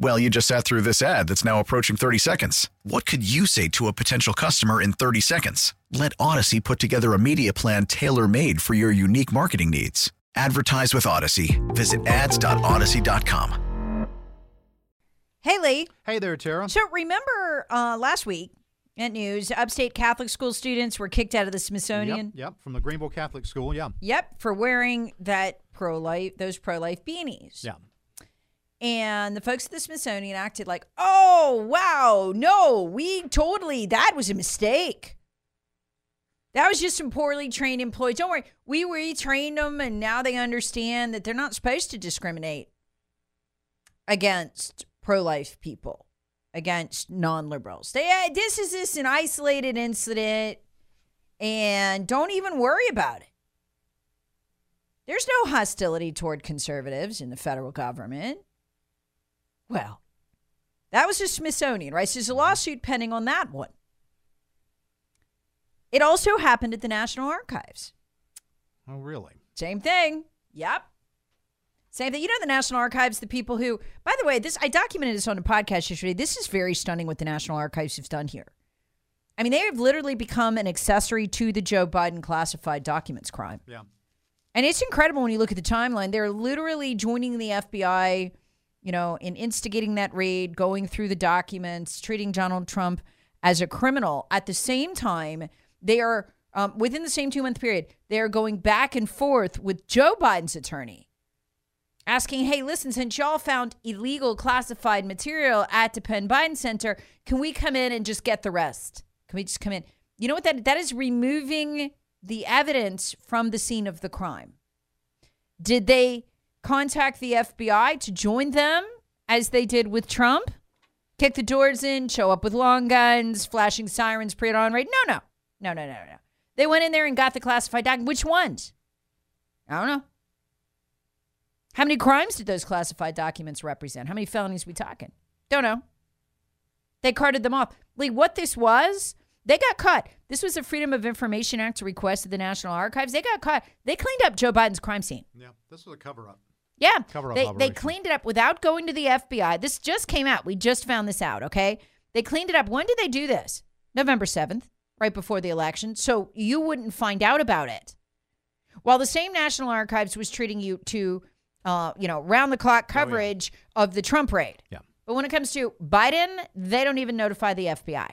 Well, you just sat through this ad that's now approaching 30 seconds. What could you say to a potential customer in 30 seconds? Let Audacy put together a media plan tailor made for your unique marketing needs. Advertise with Audacy. Visit ads.audacy.com. Hey, Lee. Hey there, Tara. So remember uh, last week at news, upstate Catholic school students were kicked out of the Smithsonian. Yep, yep, from the Greenville Catholic School. Yeah. Yep, for wearing that pro life, those pro life beanies. Yeah. And the folks at the Smithsonian acted like, "Oh, wow, no, we totally that was a mistake. That was just some poorly trained employees. Don't worry, we retrained them, and now they understand that they're not supposed to discriminate against pro-life people, against non-liberals. They, uh, this is just an isolated incident, and don't even worry about it. There's no hostility toward conservatives in the federal government." Well, that was the Smithsonian, right? So there's a mm-hmm. lawsuit pending on that one. It also happened at the National Archives. Oh, really? Same thing. Yep. Same thing. You know, the National Archives, the people who, by the way, this I documented this on a podcast yesterday. This is very stunning what the National Archives have done here. I mean, they have literally become an accessory to the Joe Biden classified documents crime. Yeah. And it's incredible when you look at the timeline. They're literally joining the FBI you know, in instigating that raid, going through the documents, treating Donald Trump as a criminal. At the same time, they are um, within the same two month period, they are going back and forth with Joe Biden's attorney, asking, "Hey, listen, since y'all found illegal classified material at the Penn Biden Center, can we come in and just get the rest? Can we just come in?" You know what that that is removing the evidence from the scene of the crime. Did they contact the FBI to join them as they did with Trump? Kick the doors in, show up with long guns, flashing sirens, pre on raid? No, no. No, no, no, no. They went in there and got the classified document. Which ones? I don't know. How many crimes did those classified documents represent? How many felonies we talking? Don't know. They carted them off. Lee, what this was, they got caught. This was a Freedom of Information Act request of the National Archives. They got caught. They cleaned up Joe Biden's crime scene. Yeah, this was a cover up. Yeah. Cover-up they, they cleaned it up without going to the FBI. This just came out. We just found this out, okay? They cleaned it up. When did they do this? November 7th, right before the election. So you wouldn't find out about it. While the same National Archives was treating you to, uh, you know, round the clock coverage of the Trump raid. Yeah. But when it comes to Biden, they don't even notify the FBI.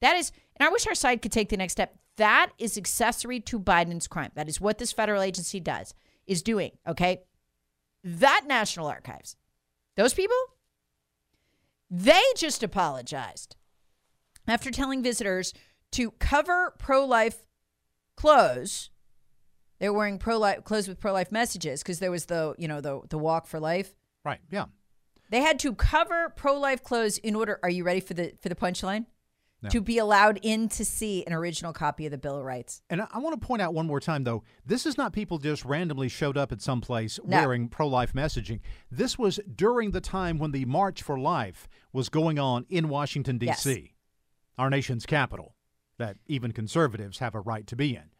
That is, and I wish our side could take the next step. That is accessory to Biden's crime. That is what this federal agency does, is doing, okay? That National Archives, those people, they just apologized after telling visitors to cover pro life clothes. They were wearing pro life clothes with pro life messages because there was the, you know, the the walk for life. Right. Yeah. They had to cover pro life clothes in order. Are you ready for the for the punchline? No. To be allowed in to see an original copy of the Bill of Rights. And I, I want to point out one more time, though, this is not people just randomly showed up at some place No. wearing pro life messaging. This was during the time when the March for Life was going on in Washington, D.C., Yes. our nation's capital, that even conservatives have a right to be in.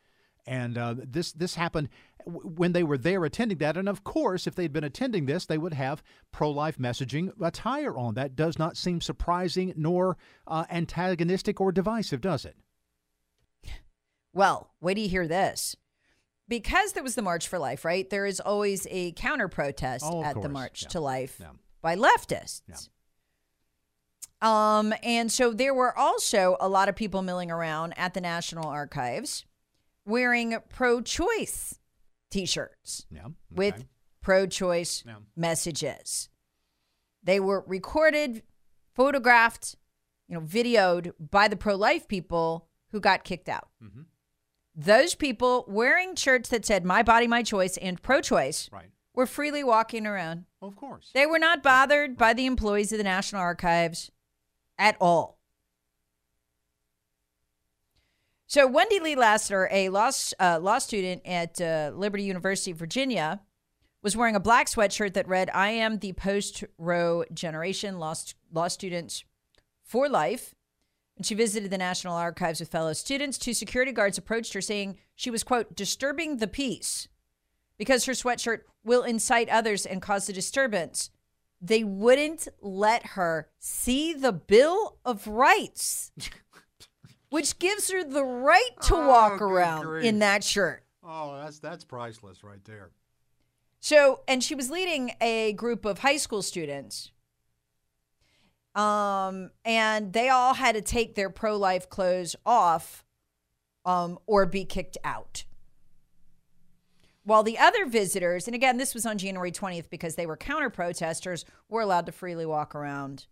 And uh, this this happened when they were there attending that. And of course, if they'd been attending this, they would have pro life messaging attire on. That does not seem surprising nor uh, antagonistic or divisive, does it? Well, wait till you hear this. Because there was the March for Life, right? There is always a counter protest Oh, at the. March Yeah. to Life Yeah. by leftists. Um, and so there were also a lot of people milling around at the National Archives wearing pro choice t shirts Yeah. with pro choice Yeah. messages. They were recorded, photographed, you know, videoed by the pro life people who got kicked out. Mm-hmm. Those people wearing shirts that said "My Body, My Choice" and pro-choice Right. were freely walking around. Of course. They were not bothered by the employees of the National Archives at all. So, Wendy Lee Lassiter, a law, uh, law student at uh, Liberty University, Virginia, was wearing a black sweatshirt that read, I am the post Roe generation, law, law students for life. And she visited the National Archives with fellow students. Two security guards approached her saying she was, quote, disturbing the peace because her sweatshirt will incite others and cause a disturbance. They wouldn't let her see the Bill of Rights, which gives her the right to walk around in that shirt. Oh, that's that's priceless right there. So, and she was leading a group of high school students. Um, and they all had to take their pro life clothes off um, or be kicked out. While the other visitors, and again, this was on January 20th because they were counter protesters, were allowed to freely walk around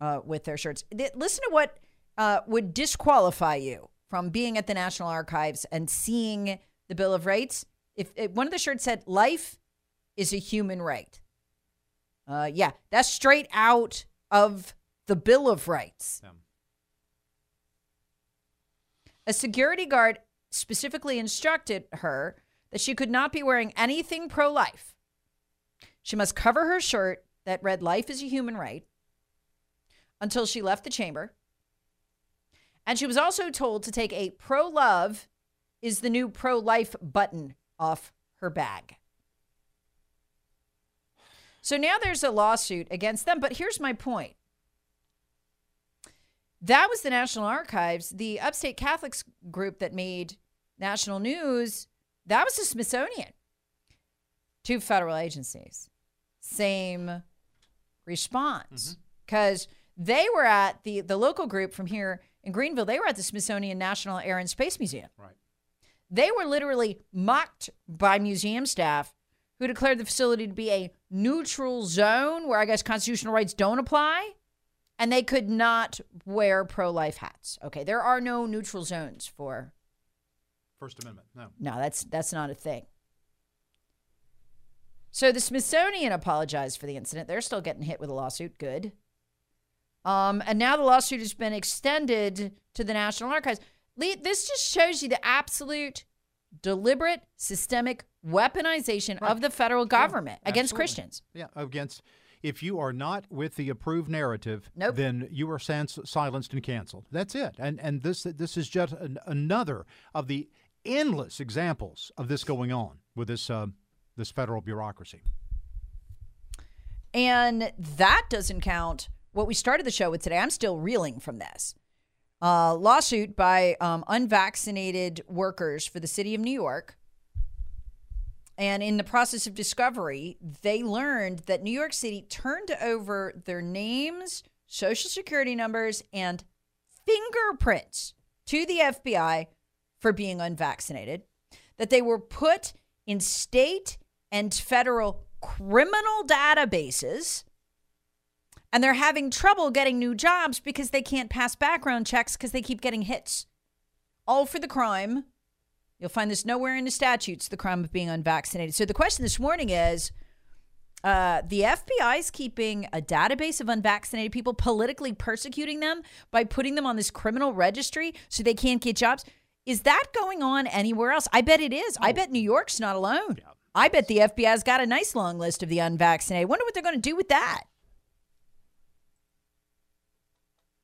uh, with their shirts. Th- Listen to what uh, would disqualify you from being at the National Archives and seeing the Bill of Rights. If, if one of the shirts said, Life is a human right. Uh, yeah, that's straight out of the Bill of Rights. Yeah. A security guard specifically instructed her that she could not be wearing anything pro life. She must cover her shirt that read Life is a Human Right until she left the chamber. And she was also told to take a pro love is the new pro life button off her bag. So now there's a lawsuit against them. But here's my point that was the National Archives, the upstate Catholics group that made national news. That was the Smithsonian. Two federal agencies. Same response. Mm-hmm. Because they were at the, the local group from here in Greenville, they were at the Smithsonian National Air and Space Museum. Right. They were literally mocked by museum staff who declared the facility to be a neutral zone where I guess constitutional rights don't apply. And they could not wear pro life hats. Okay, there are no neutral zones for First Amendment. No. no, that's that's not a thing. So the Smithsonian apologized for the incident. They're still getting hit with a lawsuit. Good. Um, and now the lawsuit has been extended to the National Archives. Lee, this just shows you the absolute, deliberate, systemic weaponization of the federal government against Absolutely. Christians. Yeah, against. If you are not with the approved narrative, Nope. then you are sans- silenced and canceled. That's it. And and this this is just an, another of the endless examples of this going on with this uh, this federal bureaucracy. And that doesn't count what we started the show with today. I'm still reeling from this. Uh, lawsuit by um, unvaccinated workers for the city of New York. And in the process of discovery, they learned that New York City turned over their names, social security numbers, and fingerprints to the FBI for being unvaccinated, that they were put in state and federal criminal databases, and they're having trouble getting new jobs because they can't pass background checks because they keep getting hits. All for the crime. You'll find this nowhere in the statutes, the crime of being unvaccinated. So the question this morning is uh, the FBI is keeping a database of unvaccinated people, politically persecuting them by putting them on this criminal registry so they can't get jobs. Is that going on anywhere else? I bet it is. I bet New York's not alone. I bet the FBI's got a nice long list of the unvaccinated. Wonder what they're going to do with that.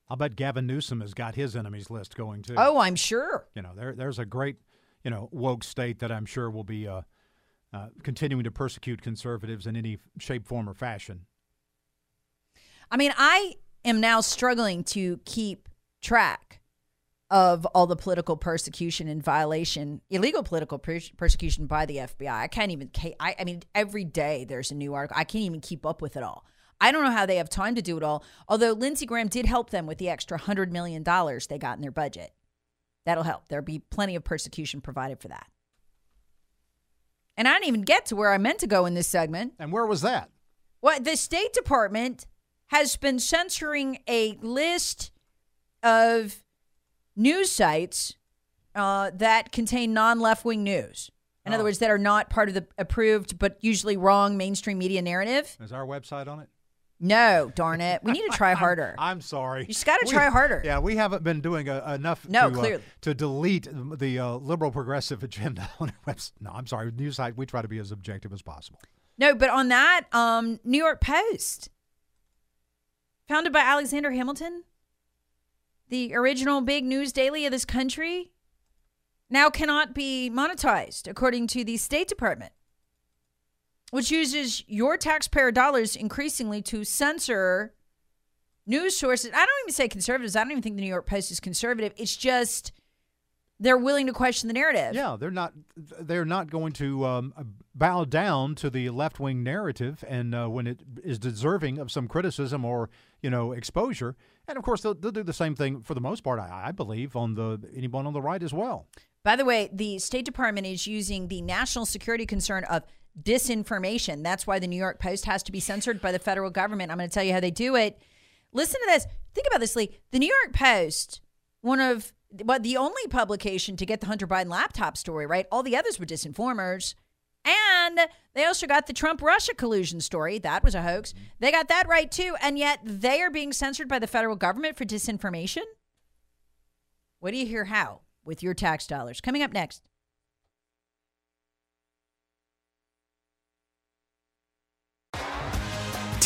I'll bet Gavin Newsom has got his enemies list going too. Oh, I'm sure. you know, there there's a great, you know, woke state that I'm sure will be uh, uh, continuing to persecute conservatives in any shape, form, or fashion. I mean, I am now struggling to keep track of all the political persecution and violation, illegal political per- persecution by the FBI. I can't even. I, I mean, every day there's a new article. I can't even keep up with it all. I don't know how they have time to do it all. Although Lindsey Graham did help them with the extra hundred million dollars they got in their budget. That'll help. There'll be plenty of persecution provided for that. And I didn't even get to where I meant to go in this segment. And where was that? Well, the State Department has been censoring a list of news sites uh, that contain non left wing news. In other words, that are not part of the approved but usually wrong mainstream media narrative. Is our website on it? No, darn it. We need to try harder. I'm sorry. You just gotta try harder. Yeah, we haven't been doing uh, enough No, to, uh, clearly. to delete the uh, liberal progressive agenda on our website. No, I'm sorry. News site, we try to be as objective as possible. No, but on that, um, New York Post, founded by Alexander Hamilton, the original big news daily of this country, now cannot be monetized, according to the State Department, which uses your taxpayer dollars increasingly to censor news sources. I don't even say conservatives. I don't even think the New York Post is conservative. It's just they're willing to question the narrative. Yeah, they're not. They're not going to um, bow down to the left wing narrative, and uh, when it is deserving of some criticism or you know exposure, and of course they'll, they'll do the same thing for the most part. I, I believe on the anyone on the right as well. By the way, the State Department is using the national security concern of disinformation. That's why the New York Post has to be censored by the federal government. I'm going to tell you how they do it. Listen to this. Think about this, Lee. The New York Post, one of but the only publication to get the Hunter Biden laptop story right. All the others were disinformers. And they also got the Trump Russia collusion story. That was a hoax. They got that right too. And yet they are being censored by the federal government for disinformation. What do you hear how? With your tax dollars. Coming up next.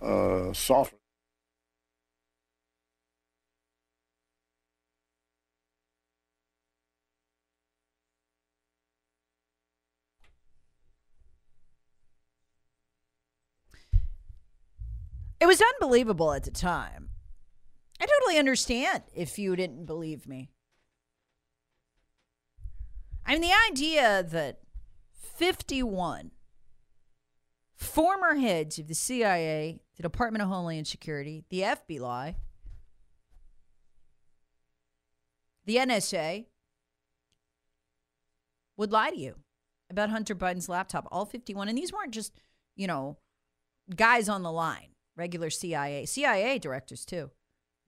Uh, soft. It was unbelievable at the time. I totally understand if you didn't believe me. I mean, the idea that 51 former heads of the CIA, the Department of Homeland Security, the FBI, the NSA would lie to you about Hunter Biden's laptop, all 51. And these weren't just, you know, guys on the line, regular CIA, CIA directors too,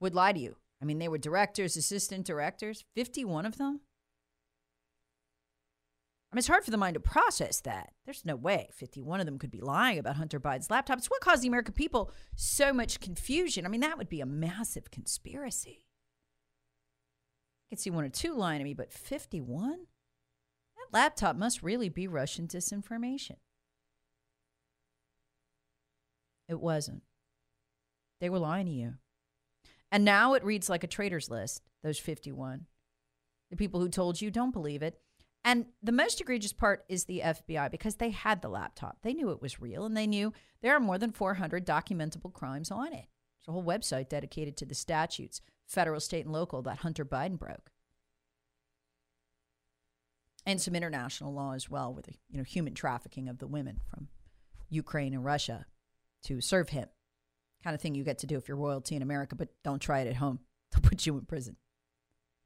would lie to you. I mean, they were directors, assistant directors, 51 of them. I mean, it's hard for the mind to process that. There's no way 51 of them could be lying about Hunter Biden's laptop. It's what caused the American people so much confusion. I mean, that would be a massive conspiracy. I could see one or two lying to me, but 51? That laptop must really be Russian disinformation. It wasn't. They were lying to you. And now it reads like a traitor's list, those 51. The people who told you don't believe it. And the most egregious part is the FBI because they had the laptop. They knew it was real and they knew there are more than 400 documentable crimes on it. There's a whole website dedicated to the statutes, federal, state, and local, that Hunter Biden broke. and some international law as well, with the you know human trafficking of the women from Ukraine and Russia to serve him, kind of thing you get to do if you're royalty in America, but don't try it at home. They'll put you in prison.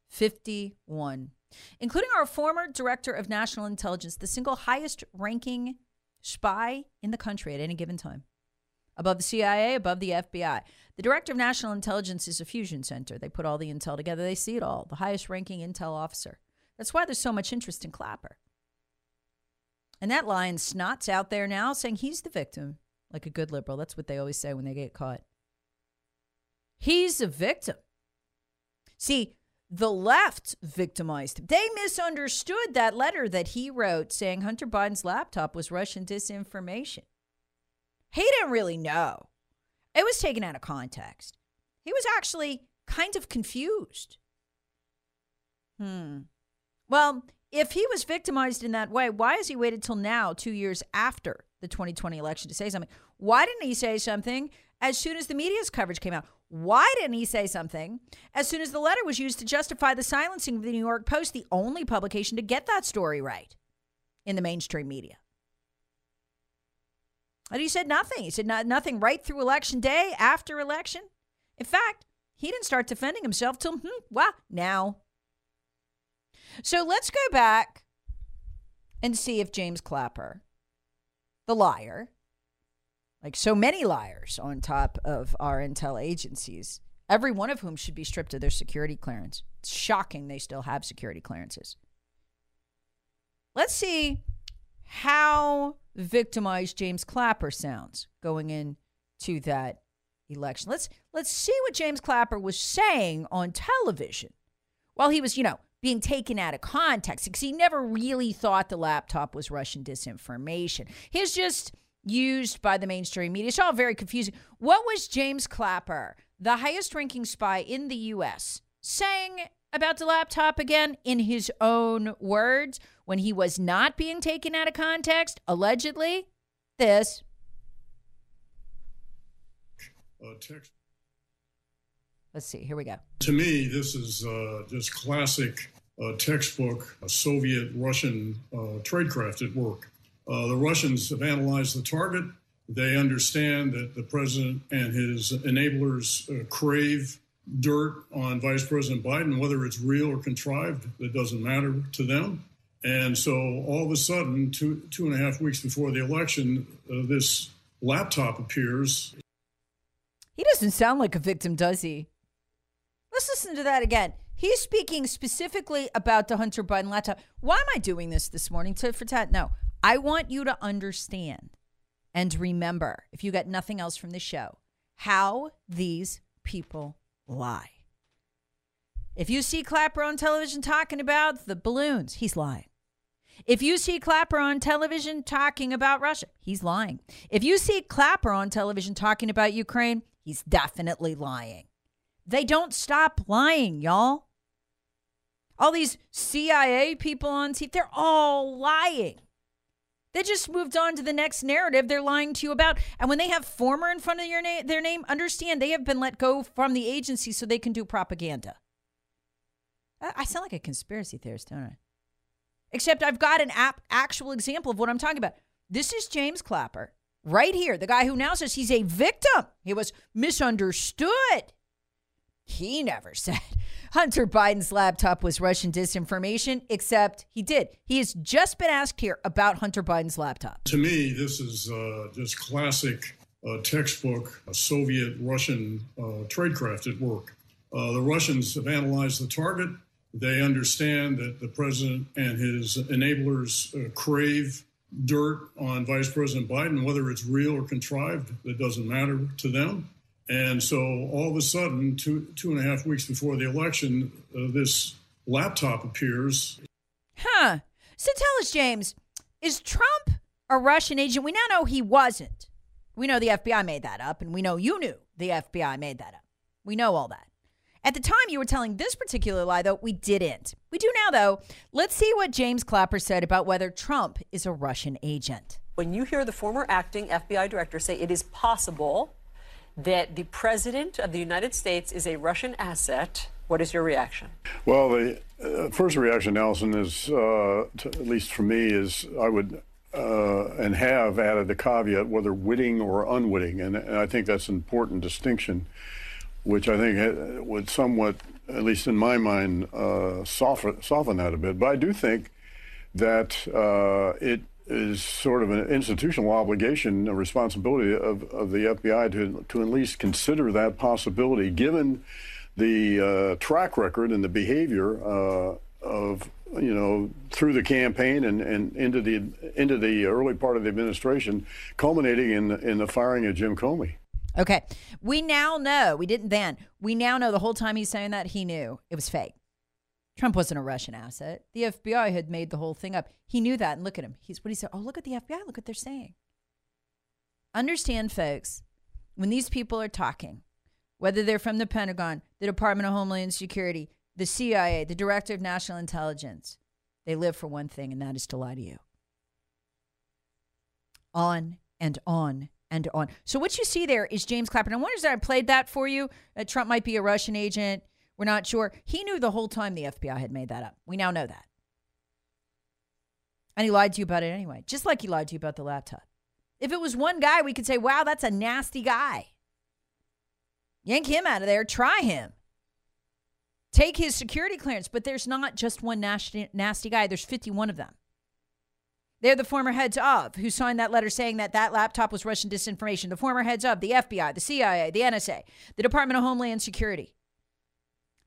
Fifty-one, including our former director of national intelligence, the single highest ranking spy in the country at any given time above the CIA, above the FBI. The director of national intelligence is a fusion center. They put all the intel together, they see it all. The highest ranking intel officer. That's why there's so much interest in Clapper. And that lion snot's out there now saying he's the victim, like a good liberal. That's what they always say when they get caught. He's a victim. See, the left victimized. They misunderstood that letter that he wrote saying Hunter Biden's laptop was Russian disinformation. He didn't really know. It was taken out of context. He was actually kind of confused. Hmm. Well, if he was victimized in that way, why has he waited till now, two years after the 2020 election, to say something? Why didn't he say something as soon as the media's coverage came out? Why didn't he say something as soon as the letter was used to justify the silencing of the New York Post, the only publication to get that story right in the mainstream media? And he said nothing. He said not, nothing right through election day, after election. In fact, he didn't start defending himself till, hmm, well, now. So let's go back and see if James Clapper, the liar, like so many liars on top of our intel agencies, every one of whom should be stripped of their security clearance. It's shocking they still have security clearances. Let's see how victimized James Clapper sounds going into that election. Let's let's see what James Clapper was saying on television while he was, you know, being taken out of context because he never really thought the laptop was Russian disinformation. He's just used by the mainstream media. It's all very confusing. What was James Clapper, the highest ranking spy in the US, saying about the laptop again in his own words when he was not being taken out of context, allegedly? This. Uh, text. Let's see. Here we go. To me, this is uh, just classic uh, textbook Soviet Russian uh, tradecraft at work. Uh, the Russians have analyzed the target. They understand that the president and his enablers uh, crave dirt on Vice President Biden, whether it's real or contrived, it doesn't matter to them. And so all of a sudden, two, two and a half weeks before the election, uh, this laptop appears. He doesn't sound like a victim, does he? Let's listen to that again. He's speaking specifically about the Hunter Biden laptop. Why am I doing this this morning? To for tat? No, I want you to understand and remember, if you got nothing else from the show, how these people lie. If you see Clapper on television talking about the balloons, he's lying. If you see Clapper on television talking about Russia, he's lying. If you see Clapper on television talking about Ukraine, he's definitely lying. They don't stop lying, y'all. All these CIA people on TV, they're all lying. They just moved on to the next narrative they're lying to you about. And when they have former in front of your na- their name, understand they have been let go from the agency so they can do propaganda. I sound like a conspiracy theorist, don't I? Except I've got an ap- actual example of what I'm talking about. This is James Clapper, right here, the guy who now says he's a victim. He was misunderstood. He never said Hunter Biden's laptop was Russian disinformation, except he did. He has just been asked here about Hunter Biden's laptop. To me, this is uh, just classic uh, textbook Soviet Russian uh, tradecraft at work. Uh, the Russians have analyzed the target. They understand that the president and his enablers uh, crave dirt on Vice President Biden, whether it's real or contrived, it doesn't matter to them. And so all of a sudden, two, two and a half weeks before the election, uh, this laptop appears. Huh. So tell us, James, is Trump a Russian agent? We now know he wasn't. We know the FBI made that up, and we know you knew the FBI made that up. We know all that. At the time you were telling this particular lie, though, we didn't. We do now, though. Let's see what James Clapper said about whether Trump is a Russian agent. When you hear the former acting FBI director say it is possible that the president of the United States is a Russian asset, What is your reaction? Well, the uh, first reaction, Nelson, is uh, to, at least for me, is I would uh, and have added the caveat whether witting or unwitting, and, and I think that's an important distinction, which I think would somewhat, at least in my mind, uh, soften soften that a bit. But I do think that uh, it is sort of an institutional obligation, a responsibility of, of the FBI to to at least consider that possibility, given the uh, track record and the behavior uh, of you know through the campaign and, and into the into the early part of the administration, culminating in in the firing of Jim Comey. Okay, we now know we didn't then. We now know the whole time he's saying that he knew it was fake. Trump wasn't a Russian asset. The FBI had made the whole thing up. He knew that, and look at him. He's what he said. Oh, look at the FBI. Look what they're saying. Understand, folks, when these people are talking, whether they're from the Pentagon, the Department of Homeland Security, the CIA, the Director of National Intelligence, they live for one thing, and that is to lie to you. On and on and on. So what you see there is James Clapper. I wonder if I played that for you. Uh, Trump might be a Russian agent. We're not sure. He knew the whole time the FBI had made that up. We now know that. And he lied to you about it anyway, just like he lied to you about the laptop. If it was one guy, we could say, wow, that's a nasty guy. Yank him out of there. Try him. Take his security clearance. But there's not just one nasty, nasty guy, there's 51 of them. They're the former heads of who signed that letter saying that that laptop was Russian disinformation. The former heads of the FBI, the CIA, the NSA, the Department of Homeland Security.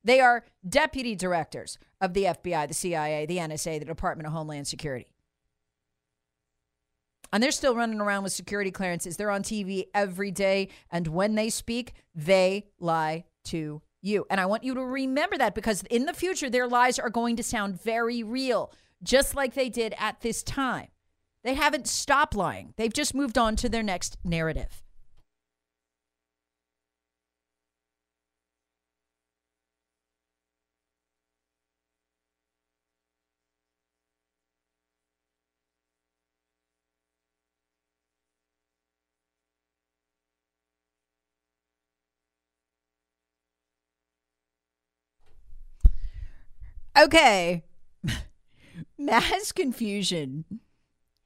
They are deputy directors of the FBI, the CIA, the NSA, the Department of Homeland Security. And they're still running around with security clearances. They're on TV every day. And when they speak, they lie to you. And I want you to remember that because in the future, their lies are going to sound very real, just like they did at this time. They haven't stopped lying, they've just moved on to their next narrative. Okay. Mass confusion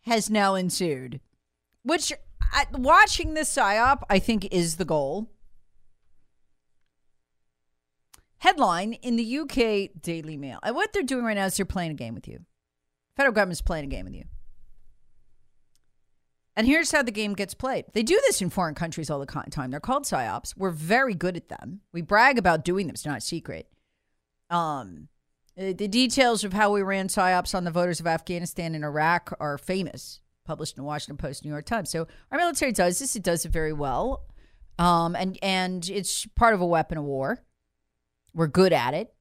has now ensued, which I, watching this psyop, I think, is the goal. Headline in the UK Daily Mail. And what they're doing right now is they're playing a game with you. Federal government's playing a game with you. And here's how the game gets played. They do this in foreign countries all the time. They're called psyops. We're very good at them. We brag about doing them. It's not a secret. Um, the details of how we ran psyops on the voters of Afghanistan and Iraq are famous, published in the Washington Post, New York Times. So our military does this; it does it very well, um, and and it's part of a weapon of war. We're good at it.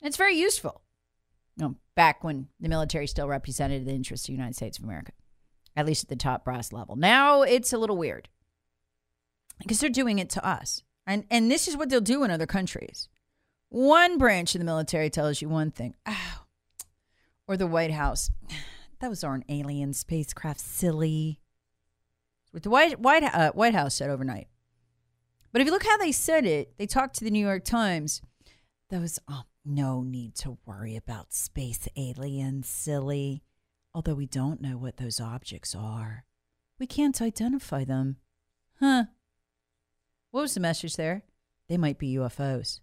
It's very useful. You know, back when the military still represented the interests of the United States of America, at least at the top brass level. Now it's a little weird because they're doing it to us, and and this is what they'll do in other countries. One branch of the military tells you one thing. Oh. Or the White House. Those aren't alien spacecraft, silly. What the White, White, uh, White House said overnight. But if you look how they said it, they talked to the New York Times. Those, oh, no need to worry about space aliens, silly. Although we don't know what those objects are, we can't identify them. Huh. What was the message there? They might be UFOs.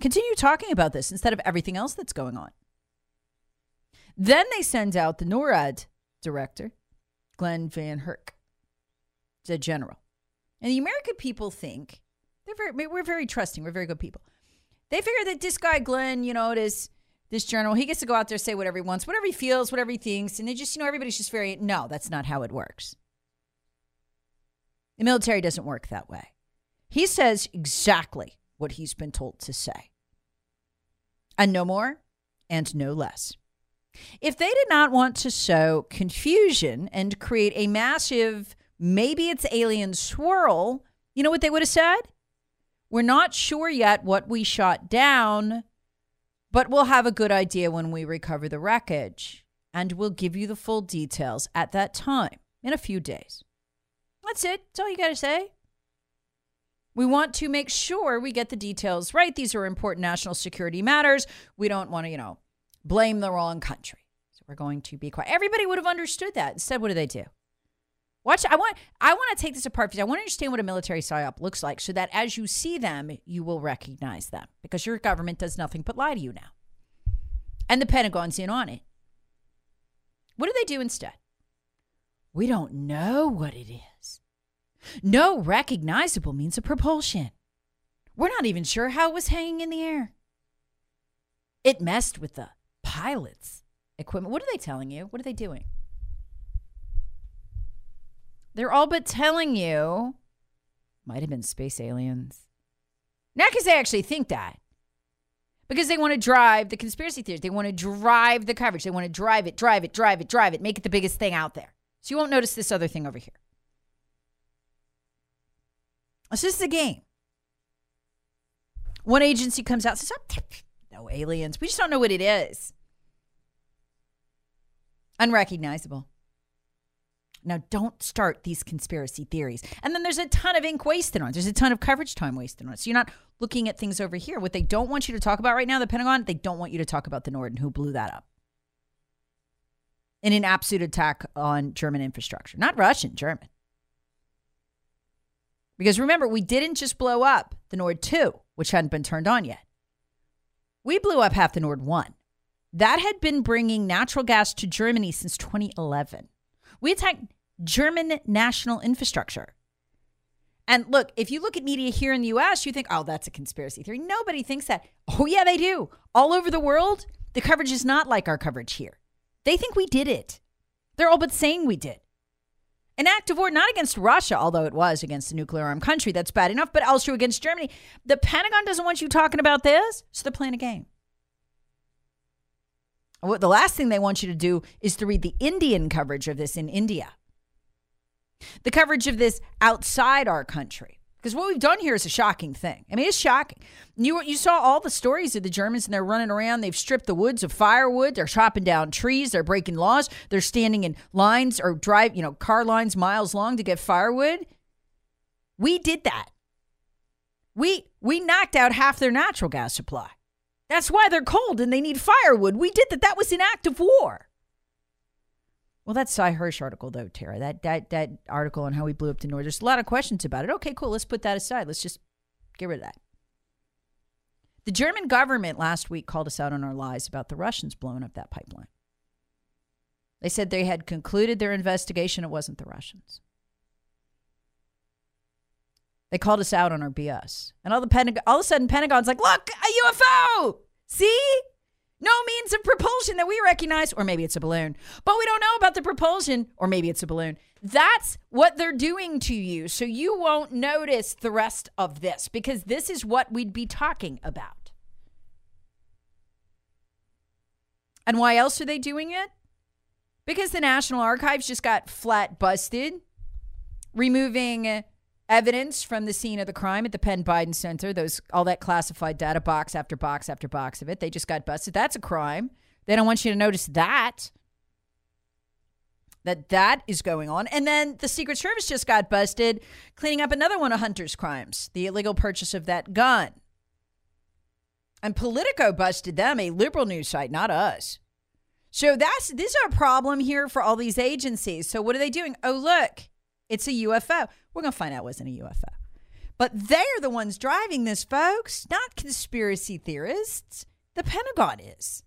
Continue talking about this instead of everything else that's going on. Then they send out the NORAD director, Glen VanHerck, the general. And the American people think they're very, we're very trusting. We're very good people. They figure that this guy, Glenn, you know, this this general, he gets to go out there say whatever he wants, whatever he feels, whatever he thinks, and they just, you know, everybody's just very no. That's not how it works. The military doesn't work that way. He says exactly what he's been told to say. And no more and no less. If they did not want to sow confusion and create a massive, maybe it's alien swirl, you know what they would have said? We're not sure yet what we shot down, but we'll have a good idea when we recover the wreckage. And we'll give you the full details at that time in a few days. That's it. That's all you got to say. We want to make sure we get the details right. These are important national security matters. We don't want to, you know, blame the wrong country. So we're going to be quiet. Everybody would have understood that. Instead, what do they do? Watch. I want. I want to take this apart because I want to understand what a military psyop looks like, so that as you see them, you will recognize them. Because your government does nothing but lie to you now, and the Pentagon's in on it. What do they do instead? We don't know what it is. No recognizable means of propulsion. We're not even sure how it was hanging in the air. It messed with the pilot's equipment. What are they telling you? What are they doing? They're all but telling you might have been space aliens. Not because they actually think that. Because they want to drive the conspiracy theories. They want to drive the coverage. They want to drive it, drive it, drive it, drive it, make it the biggest thing out there. So you won't notice this other thing over here. This is a game. One agency comes out says, no aliens. We just don't know what it is. Unrecognizable. Now, don't start these conspiracy theories. And then there's a ton of ink wasted on it. There's a ton of coverage time wasted on it. So you're not looking at things over here. What they don't want you to talk about right now, the Pentagon, they don't want you to talk about the Norden who blew that up in an absolute attack on German infrastructure, not Russian, German. Because remember, we didn't just blow up the Nord 2, which hadn't been turned on yet. We blew up half the Nord 1. That had been bringing natural gas to Germany since 2011. We attacked German national infrastructure. And look, if you look at media here in the US, you think, oh, that's a conspiracy theory. Nobody thinks that. Oh, yeah, they do. All over the world, the coverage is not like our coverage here. They think we did it. They're all but saying we did. An act of war, not against Russia, although it was against a nuclear armed country. That's bad enough, but also against Germany. The Pentagon doesn't want you talking about this, so they're playing a game. What the last thing they want you to do is to read the Indian coverage of this in India. The coverage of this outside our country. Because what we've done here is a shocking thing. I mean, it's shocking. You, you saw all the stories of the Germans and they're running around. They've stripped the woods of firewood. They're chopping down trees. They're breaking laws. They're standing in lines or drive, you know, car lines miles long to get firewood. We did that. We we knocked out half their natural gas supply. That's why they're cold and they need firewood. We did that. That was an act of war. Well, that's Sy Hersh article, though, Tara, that, that, that article on how we blew up the Nord, there's a lot of questions about it. Okay, cool. Let's put that aside. Let's just get rid of that. The German government last week called us out on our lies about the Russians blowing up that pipeline. They said they had concluded their investigation. It wasn't the Russians. They called us out on our BS. And all the Pentagon, all of a sudden, Pentagon's like, look, a UFO. See? No means of propulsion that we recognize, or maybe it's a balloon, but we don't know about the propulsion, or maybe it's a balloon. That's what they're doing to you. So you won't notice the rest of this because this is what we'd be talking about. And why else are they doing it? Because the National Archives just got flat busted, removing evidence from the scene of the crime at the Penn Biden Center, those all that classified data box after box after box of it. They just got busted. That's a crime. They don't want you to notice that. That that is going on. And then the Secret Service just got busted cleaning up another one of Hunter's crimes, the illegal purchase of that gun. And Politico busted them, a liberal news site, not us. So that's this is a problem here for all these agencies. So what are they doing? Oh, look, it's a UFO. We're going to find out it wasn't a UFO. But they're the ones driving this, folks, not conspiracy theorists. The Pentagon is.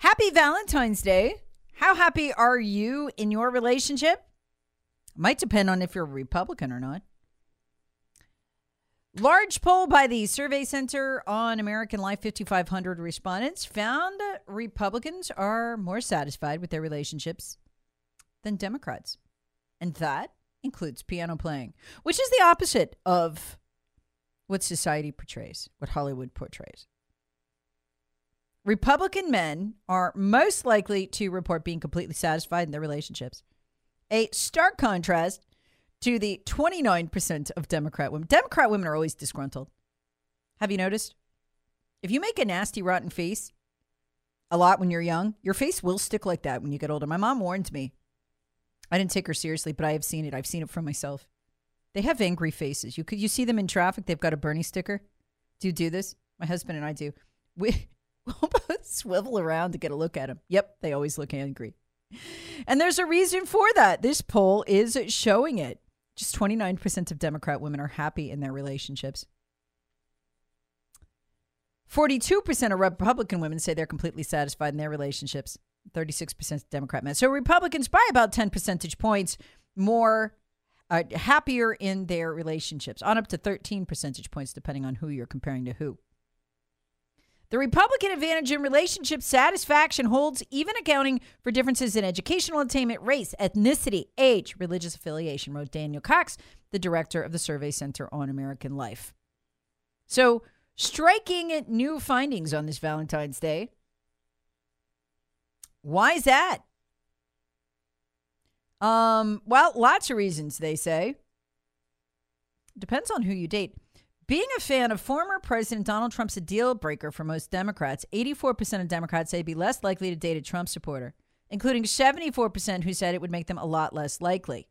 Happy Valentine's Day. How happy are you in your relationship? Might depend on if you're a Republican or not. Large poll by the Survey Center on American Life 5,500 respondents found Republicans are more satisfied with their relationships than Democrats. And that includes piano playing, which is the opposite of what society portrays, what Hollywood portrays. Republican men are most likely to report being completely satisfied in their relationships. A stark contrast to the 29% of Democrat women. Democrat women are always disgruntled. Have you noticed? If you make a nasty, rotten face a lot when you're young, your face will stick like that when you get older. My mom warned me. I didn't take her seriously, but I have seen it. I've seen it for myself. They have angry faces. You could you see them in traffic? They've got a Bernie sticker. Do you do this? My husband and I do. We we'll both swivel around to get a look at them. Yep, they always look angry. And there's a reason for that. This poll is showing it. Just 29% of Democrat women are happy in their relationships. 42% of Republican women say they're completely satisfied in their relationships. 36% of Democrat men. So Republicans, by about 10 percentage points, more uh, happier in their relationships, on up to 13 percentage points, depending on who you're comparing to who. The Republican advantage in relationship satisfaction holds even accounting for differences in educational attainment, race, ethnicity, age, religious affiliation, wrote Daniel Cox, the director of the Survey Center on American Life. So, striking new findings on this Valentine's Day. Why is that? Um, well, lots of reasons, they say. Depends on who you date. Being a fan of former President Donald Trump's a deal breaker for most Democrats. 84% of Democrats say they'd be less likely to date a Trump supporter, including 74% who said it would make them a lot less likely.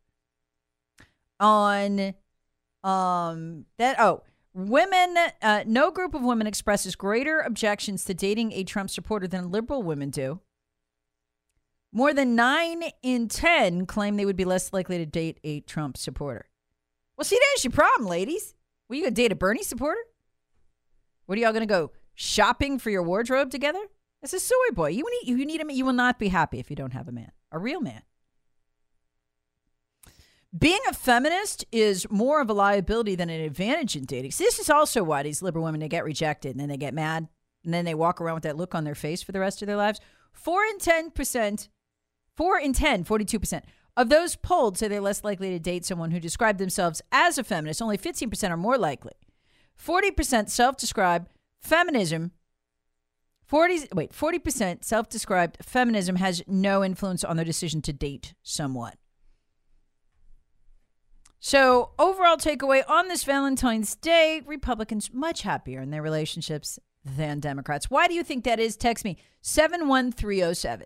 On um that oh, women uh, no group of women expresses greater objections to dating a Trump supporter than liberal women do. More than 9 in 10 claim they would be less likely to date a Trump supporter. Well, see, there's your problem, ladies. Were you gonna date a Bernie supporter? What are y'all gonna go shopping for your wardrobe together? That's a soy boy. You need you need a man. you will not be happy if you don't have a man, a real man. Being a feminist is more of a liability than an advantage in dating. So this is also why these liberal women they get rejected and then they get mad and then they walk around with that look on their face for the rest of their lives. Four in ten percent, four in 10, 42 percent of those polled say they're less likely to date someone who described themselves as a feminist. Only 15% are more likely. 40% self-describe feminism 40 wait, 40% self-described feminism has no influence on their decision to date someone. So, overall takeaway on this Valentine's Day, Republicans much happier in their relationships than Democrats. Why do you think that is? Text me 71307.